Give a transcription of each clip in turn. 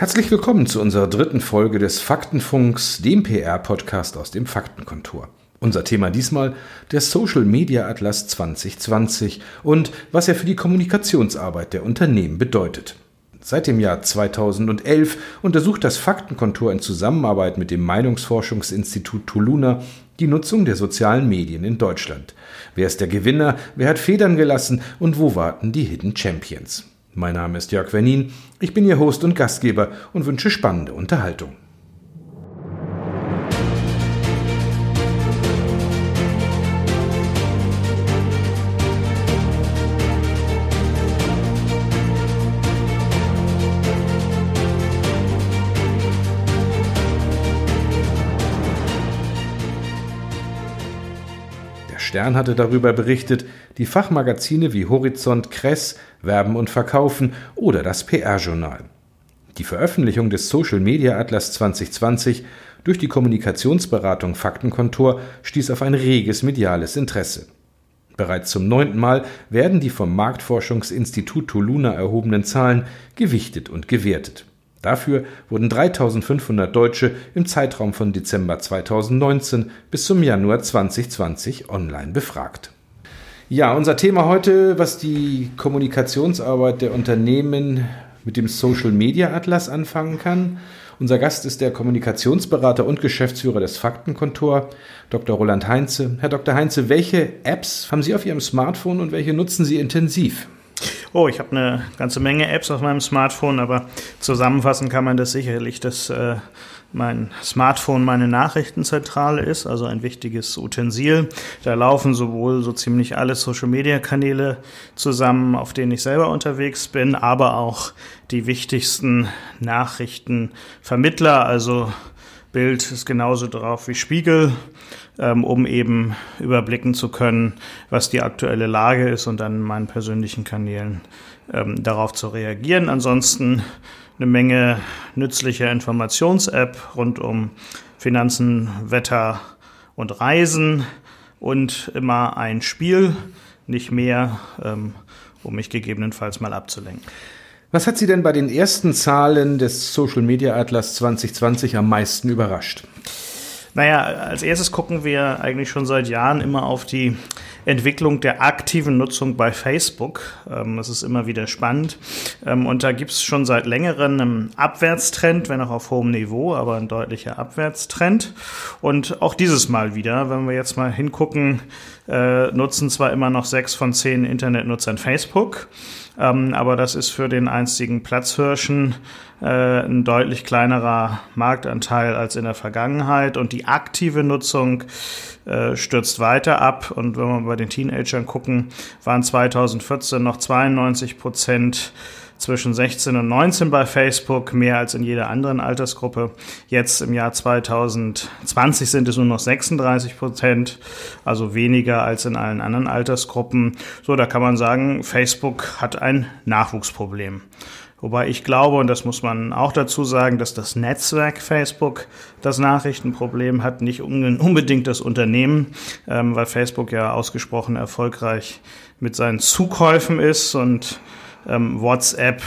Herzlich willkommen zu unserer dritten Folge des Faktenfunks, dem PR-Podcast aus dem Faktenkontor. Unser Thema diesmal der Social Media Atlas 2020 und was er für die Kommunikationsarbeit der Unternehmen bedeutet. Seit dem Jahr 2011 untersucht das Faktenkontor in Zusammenarbeit mit dem Meinungsforschungsinstitut Toluna die Nutzung der sozialen Medien in Deutschland. Wer ist der Gewinner? Wer hat Federn gelassen? Und wo warten die Hidden Champions? Mein Name ist Jörg Wernin, ich bin Ihr Host und Gastgeber und wünsche spannende Unterhaltung. Stern hatte darüber berichtet, die Fachmagazine wie Horizont, Kress, Werben und Verkaufen oder das PR-Journal. Die Veröffentlichung des Social Media Atlas 2020 durch die Kommunikationsberatung Faktenkontor stieß auf ein reges mediales Interesse. Bereits zum neunten Mal werden die vom Marktforschungsinstitut Toluna erhobenen Zahlen gewichtet und gewertet. Dafür wurden 3500 Deutsche im Zeitraum von Dezember 2019 bis zum Januar 2020 online befragt. Ja, unser Thema heute, was die Kommunikationsarbeit der Unternehmen mit dem Social Media Atlas anfangen kann. Unser Gast ist der Kommunikationsberater und Geschäftsführer des Faktenkontor, Dr. Roland Heinze. Herr Dr. Heinze, welche Apps haben Sie auf Ihrem Smartphone und welche nutzen Sie intensiv? Oh, ich habe eine ganze Menge Apps auf meinem Smartphone, aber zusammenfassen kann man das sicherlich, dass äh, mein Smartphone meine Nachrichtenzentrale ist, also ein wichtiges Utensil. Da laufen sowohl so ziemlich alle Social-Media-Kanäle zusammen, auf denen ich selber unterwegs bin, aber auch die wichtigsten Nachrichtenvermittler, also Bild ist genauso drauf wie Spiegel, ähm, um eben überblicken zu können, was die aktuelle Lage ist und dann in meinen persönlichen Kanälen ähm, darauf zu reagieren. Ansonsten eine Menge nützlicher Informations-App rund um Finanzen, Wetter und Reisen und immer ein Spiel, nicht mehr, ähm, um mich gegebenenfalls mal abzulenken. Was hat Sie denn bei den ersten Zahlen des Social Media Atlas 2020 am meisten überrascht? Naja, als erstes gucken wir eigentlich schon seit Jahren immer auf die Entwicklung der aktiven Nutzung bei Facebook. Ähm, das ist immer wieder spannend. Ähm, und da gibt es schon seit längerem einen Abwärtstrend, wenn auch auf hohem Niveau, aber ein deutlicher Abwärtstrend. Und auch dieses Mal wieder, wenn wir jetzt mal hingucken, äh, nutzen zwar immer noch sechs von zehn Internetnutzern Facebook, ähm, aber das ist für den einstigen Platzhirschen äh, ein deutlich kleinerer Marktanteil als in der Vergangenheit und die aktive Nutzung äh, stürzt weiter ab. Und wenn wir bei den Teenagern gucken, waren 2014 noch 92 Prozent zwischen 16 und 19 bei Facebook, mehr als in jeder anderen Altersgruppe. Jetzt im Jahr 2020 sind es nur noch 36 Prozent, also weniger als in allen anderen Altersgruppen. So, da kann man sagen, Facebook hat ein Nachwuchsproblem. Wobei ich glaube, und das muss man auch dazu sagen, dass das Netzwerk Facebook das Nachrichtenproblem hat, nicht unbedingt das Unternehmen, ähm, weil Facebook ja ausgesprochen erfolgreich mit seinen Zukäufen ist und ähm, WhatsApp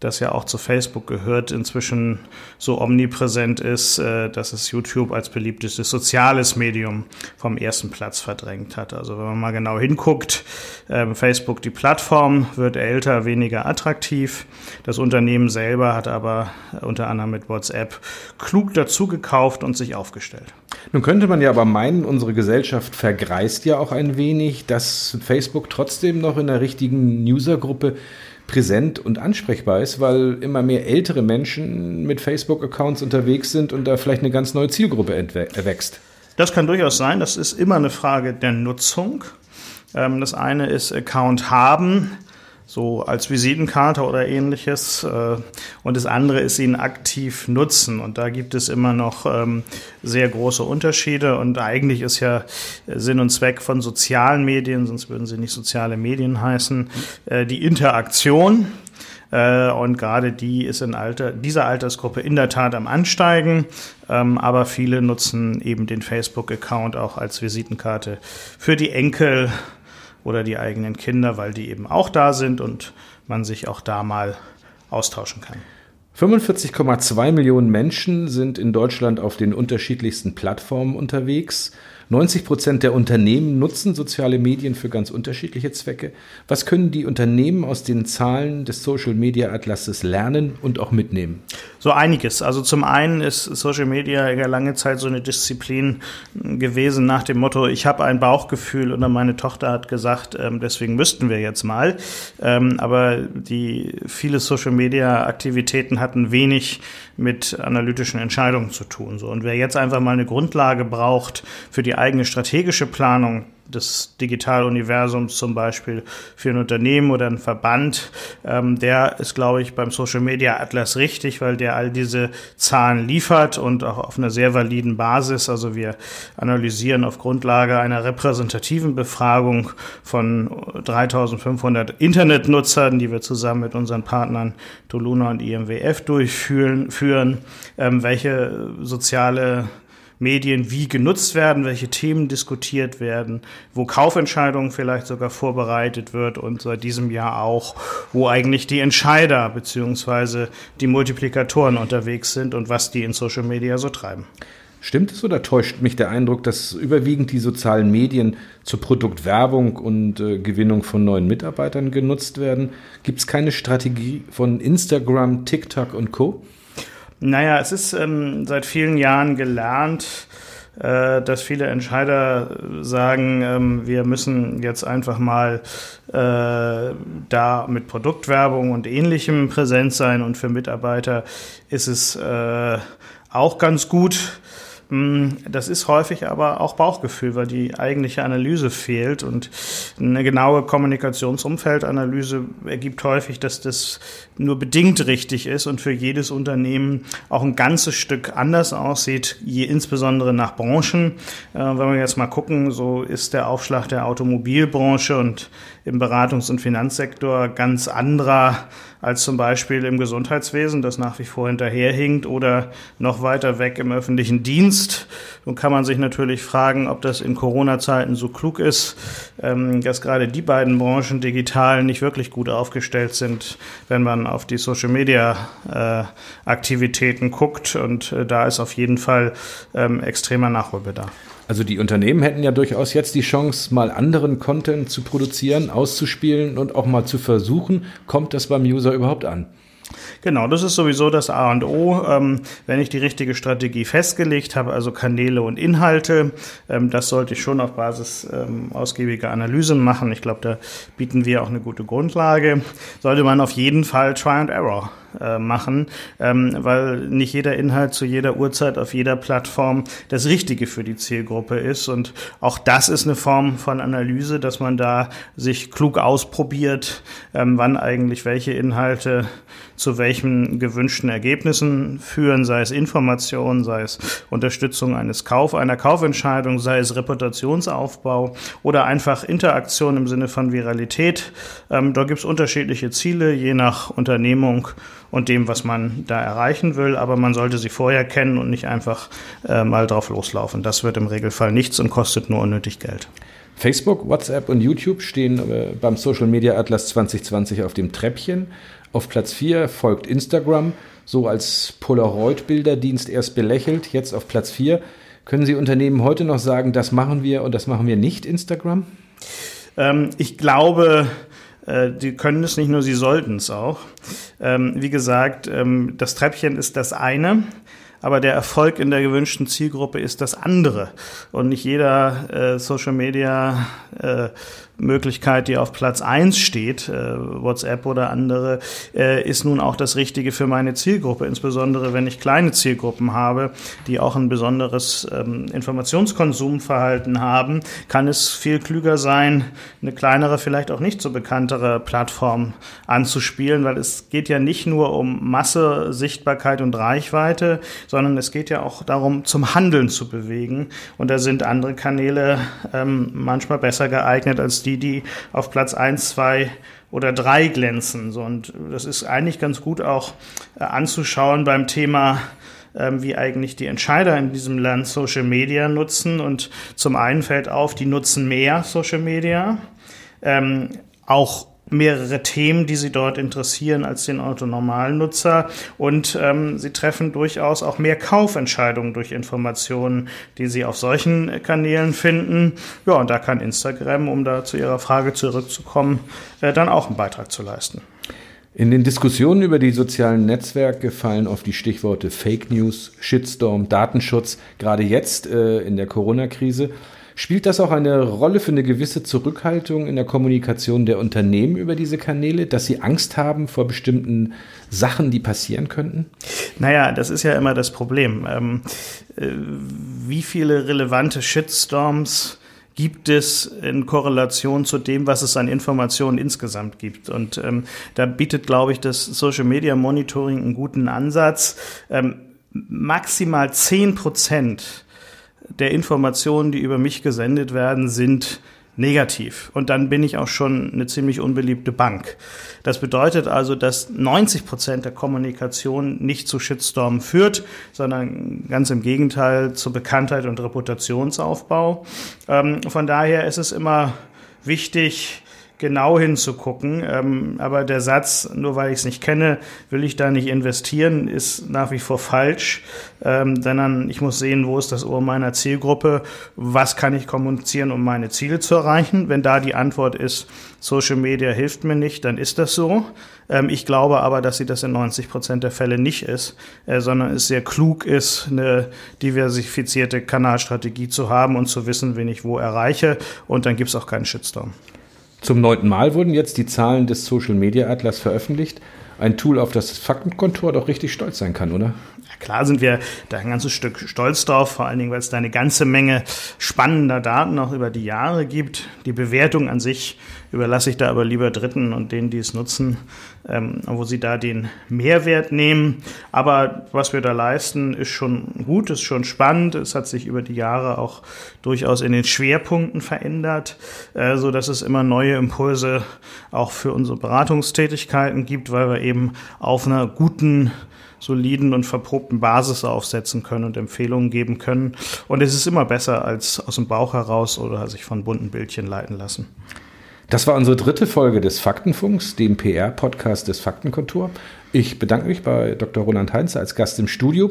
das ja auch zu Facebook gehört, inzwischen so omnipräsent ist, äh, dass es YouTube als beliebtestes soziales Medium vom ersten Platz verdrängt hat. Also wenn man mal genau hinguckt, ähm, Facebook, die Plattform, wird älter, weniger attraktiv. Das Unternehmen selber hat aber unter anderem mit WhatsApp klug dazu gekauft und sich aufgestellt. Nun könnte man ja aber meinen, unsere Gesellschaft vergreist ja auch ein wenig, dass Facebook trotzdem noch in der richtigen Usergruppe präsent und ansprechbar ist, weil immer mehr ältere Menschen mit Facebook-Accounts unterwegs sind und da vielleicht eine ganz neue Zielgruppe erwächst. Das kann durchaus sein. Das ist immer eine Frage der Nutzung. Ähm, das eine ist Account haben so als Visitenkarte oder ähnliches. Äh, und das andere ist ihn aktiv nutzen. Und da gibt es immer noch ähm, sehr große Unterschiede. Und eigentlich ist ja Sinn und Zweck von sozialen Medien, sonst würden sie nicht soziale Medien heißen, äh, die Interaktion. Äh, und gerade die ist in Alter, dieser Altersgruppe in der Tat am Ansteigen. Ähm, aber viele nutzen eben den Facebook-Account auch als Visitenkarte für die Enkel oder die eigenen Kinder, weil die eben auch da sind und man sich auch da mal austauschen kann. 45,2 Millionen Menschen sind in Deutschland auf den unterschiedlichsten Plattformen unterwegs. 90 Prozent der Unternehmen nutzen soziale Medien für ganz unterschiedliche Zwecke. Was können die Unternehmen aus den Zahlen des Social Media Atlases lernen und auch mitnehmen? So einiges. Also zum einen ist Social Media ja lange Zeit so eine Disziplin gewesen nach dem Motto, ich habe ein Bauchgefühl oder meine Tochter hat gesagt, ähm, deswegen müssten wir jetzt mal. Ähm, aber die viele Social Media Aktivitäten hatten wenig mit analytischen Entscheidungen zu tun. Und wer jetzt einfach mal eine Grundlage braucht für die eigene strategische Planung, des Digitaluniversums zum Beispiel für ein Unternehmen oder einen Verband, ähm, der ist, glaube ich, beim Social Media Atlas richtig, weil der all diese Zahlen liefert und auch auf einer sehr validen Basis. Also wir analysieren auf Grundlage einer repräsentativen Befragung von 3500 Internetnutzern, die wir zusammen mit unseren Partnern Toluna und IMWF durchführen, führen, ähm, welche soziale Medien wie genutzt werden, welche Themen diskutiert werden, wo Kaufentscheidungen vielleicht sogar vorbereitet wird und seit diesem Jahr auch, wo eigentlich die Entscheider beziehungsweise die Multiplikatoren unterwegs sind und was die in Social Media so treiben. Stimmt es oder täuscht mich der Eindruck, dass überwiegend die sozialen Medien zur Produktwerbung und äh, Gewinnung von neuen Mitarbeitern genutzt werden? Gibt es keine Strategie von Instagram, TikTok und Co? Naja, es ist ähm, seit vielen Jahren gelernt, äh, dass viele Entscheider sagen, ähm, wir müssen jetzt einfach mal äh, da mit Produktwerbung und ähnlichem präsent sein. Und für Mitarbeiter ist es äh, auch ganz gut das ist häufig aber auch Bauchgefühl, weil die eigentliche Analyse fehlt und eine genaue Kommunikationsumfeldanalyse ergibt häufig, dass das nur bedingt richtig ist und für jedes Unternehmen auch ein ganzes Stück anders aussieht, je insbesondere nach Branchen. Äh, wenn wir jetzt mal gucken, so ist der Aufschlag der Automobilbranche und im Beratungs- und Finanzsektor ganz anderer als zum Beispiel im Gesundheitswesen, das nach wie vor hinterherhinkt oder noch weiter weg im öffentlichen Dienst. Nun kann man sich natürlich fragen, ob das in Corona-Zeiten so klug ist, ähm, dass gerade die beiden Branchen digital nicht wirklich gut aufgestellt sind, wenn man auf die Social-Media-Aktivitäten äh, guckt. Und äh, da ist auf jeden Fall ähm, extremer Nachholbedarf. Also die Unternehmen hätten ja durchaus jetzt die Chance, mal anderen Content zu produzieren, auszuspielen und auch mal zu versuchen, kommt das beim User überhaupt an? Genau, das ist sowieso das A und O. Ähm, wenn ich die richtige Strategie festgelegt habe, also Kanäle und Inhalte, ähm, das sollte ich schon auf Basis ähm, ausgiebiger Analysen machen. Ich glaube, da bieten wir auch eine gute Grundlage. Sollte man auf jeden Fall Try and Error äh, machen, ähm, weil nicht jeder Inhalt zu jeder Uhrzeit auf jeder Plattform das Richtige für die Zielgruppe ist. Und auch das ist eine Form von Analyse, dass man da sich klug ausprobiert, ähm, wann eigentlich welche Inhalte zu welchen gewünschten Ergebnissen führen, sei es Information, sei es Unterstützung eines Kauf, einer Kaufentscheidung, sei es Reputationsaufbau oder einfach Interaktion im Sinne von Viralität. Ähm, da gibt es unterschiedliche Ziele, je nach Unternehmung und dem, was man da erreichen will, aber man sollte sie vorher kennen und nicht einfach äh, mal drauf loslaufen. Das wird im Regelfall nichts und kostet nur unnötig Geld. Facebook, WhatsApp und YouTube stehen äh, beim Social Media Atlas 2020 auf dem Treppchen. Auf Platz 4 folgt Instagram, so als Polaroid-Bilderdienst erst belächelt, jetzt auf Platz 4. Können Sie Unternehmen heute noch sagen, das machen wir und das machen wir nicht, Instagram? Ähm, ich glaube, die können es nicht nur, sie sollten es auch. Ähm, wie gesagt, ähm, das Treppchen ist das eine aber der Erfolg in der gewünschten Zielgruppe ist das andere. Und nicht jeder äh, Social Media äh, Möglichkeit, die auf Platz eins steht, äh, WhatsApp oder andere, äh, ist nun auch das Richtige für meine Zielgruppe. Insbesondere wenn ich kleine Zielgruppen habe, die auch ein besonderes ähm, Informationskonsumverhalten haben, kann es viel klüger sein, eine kleinere, vielleicht auch nicht so bekanntere Plattform anzuspielen, weil es geht ja nicht nur um Masse, Sichtbarkeit und Reichweite, sondern es geht ja auch darum, zum Handeln zu bewegen. Und da sind andere Kanäle ähm, manchmal besser geeignet als die, die, die auf Platz 1, 2 oder 3 glänzen. So, und das ist eigentlich ganz gut auch äh, anzuschauen beim Thema, ähm, wie eigentlich die Entscheider in diesem Land Social Media nutzen. Und zum einen fällt auf, die nutzen mehr Social Media. Ähm, auch mehrere Themen, die sie dort interessieren als den Autonormalnutzer und ähm, sie treffen durchaus auch mehr Kaufentscheidungen durch Informationen, die sie auf solchen Kanälen finden. Ja, und da kann Instagram, um da zu Ihrer Frage zurückzukommen, äh, dann auch einen Beitrag zu leisten. In den Diskussionen über die sozialen Netzwerke fallen oft die Stichworte Fake News, Shitstorm, Datenschutz, gerade jetzt äh, in der Corona-Krise. Spielt das auch eine Rolle für eine gewisse Zurückhaltung in der Kommunikation der Unternehmen über diese Kanäle, dass sie Angst haben vor bestimmten Sachen, die passieren könnten? Naja, das ist ja immer das Problem. Ähm, äh, wie viele relevante Shitstorms gibt es in Korrelation zu dem, was es an Informationen insgesamt gibt. Und ähm, da bietet, glaube ich, das Social Media Monitoring einen guten Ansatz. Ähm, maximal zehn Prozent der Informationen, die über mich gesendet werden, sind negativ. Und dann bin ich auch schon eine ziemlich unbeliebte Bank. Das bedeutet also, dass 90 Prozent der Kommunikation nicht zu Shitstorm führt, sondern ganz im Gegenteil zu Bekanntheit und Reputationsaufbau. Ähm, von daher ist es immer wichtig, genau hinzugucken. Ähm, aber der Satz, nur weil ich es nicht kenne, will ich da nicht investieren, ist nach wie vor falsch. Ähm, denn ich muss sehen, wo ist das Ohr meiner Zielgruppe, was kann ich kommunizieren, um meine Ziele zu erreichen. Wenn da die Antwort ist, Social Media hilft mir nicht, dann ist das so. Ähm, ich glaube aber, dass sie das in 90 Prozent der Fälle nicht ist, äh, sondern es sehr klug ist, eine diversifizierte Kanalstrategie zu haben und zu wissen, wen ich wo erreiche. Und dann gibt es auch keinen Shitstorm. Zum neunten Mal wurden jetzt die Zahlen des Social Media Atlas veröffentlicht. Ein Tool, auf das das Faktenkontor doch richtig stolz sein kann, oder? Ja, klar sind wir da ein ganzes Stück stolz drauf, vor allen Dingen, weil es da eine ganze Menge spannender Daten auch über die Jahre gibt. Die Bewertung an sich überlasse ich da aber lieber Dritten und denen, die es nutzen, ähm, wo sie da den Mehrwert nehmen. Aber was wir da leisten, ist schon gut, ist schon spannend. Es hat sich über die Jahre auch durchaus in den Schwerpunkten verändert, äh, so dass es immer neue Impulse auch für unsere Beratungstätigkeiten gibt, weil wir eben auf einer guten soliden und verprobten Basis aufsetzen können und Empfehlungen geben können. Und es ist immer besser als aus dem Bauch heraus oder sich von bunten Bildchen leiten lassen. Das war unsere dritte Folge des Faktenfunks, dem PR-Podcast des Faktenkontor. Ich bedanke mich bei Dr. Roland Heinz als Gast im Studio.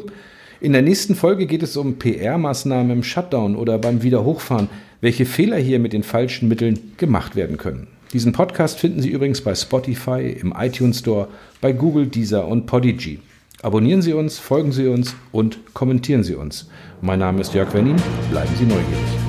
In der nächsten Folge geht es um PR-Maßnahmen im Shutdown oder beim Wiederhochfahren, welche Fehler hier mit den falschen Mitteln gemacht werden können. Diesen Podcast finden Sie übrigens bei Spotify, im iTunes Store, bei Google, Deezer und Podigy. Abonnieren Sie uns, folgen Sie uns und kommentieren Sie uns. Mein Name ist Jörg Wernin. Bleiben Sie neugierig.